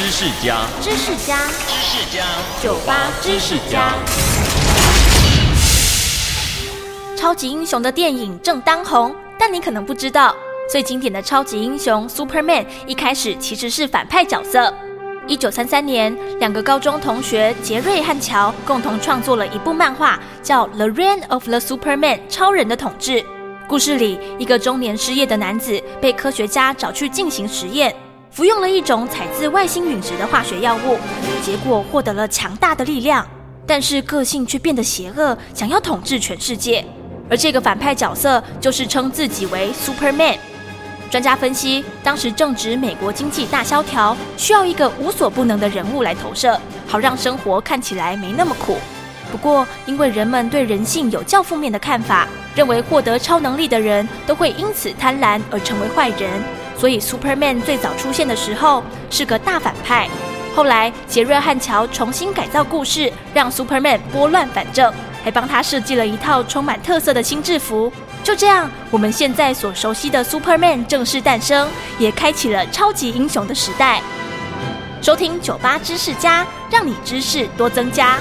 知识家，知识家，知识家，酒吧知识家。超级英雄的电影正当红，但你可能不知道，最经典的超级英雄 Superman 一开始其实是反派角色。一九三三年，两个高中同学杰瑞和乔共同创作了一部漫画，叫《The Reign of the Superman》超人的统治。故事里，一个中年失业的男子被科学家找去进行实验，服用了一种采自外星陨石的化学药物，结果获得了强大的力量，但是个性却变得邪恶，想要统治全世界。而这个反派角色就是称自己为 Superman。专家分析，当时正值美国经济大萧条，需要一个无所不能的人物来投射，好让生活看起来没那么苦。不过，因为人们对人性有较负面的看法，认为获得超能力的人都会因此贪婪而成为坏人，所以 Superman 最早出现的时候是个大反派。后来，杰瑞和乔重新改造故事，让 Superman 拨乱反正，还帮他设计了一套充满特色的新制服。就这样，我们现在所熟悉的 Superman 正式诞生，也开启了超级英雄的时代。收听酒吧知识家，让你知识多增加。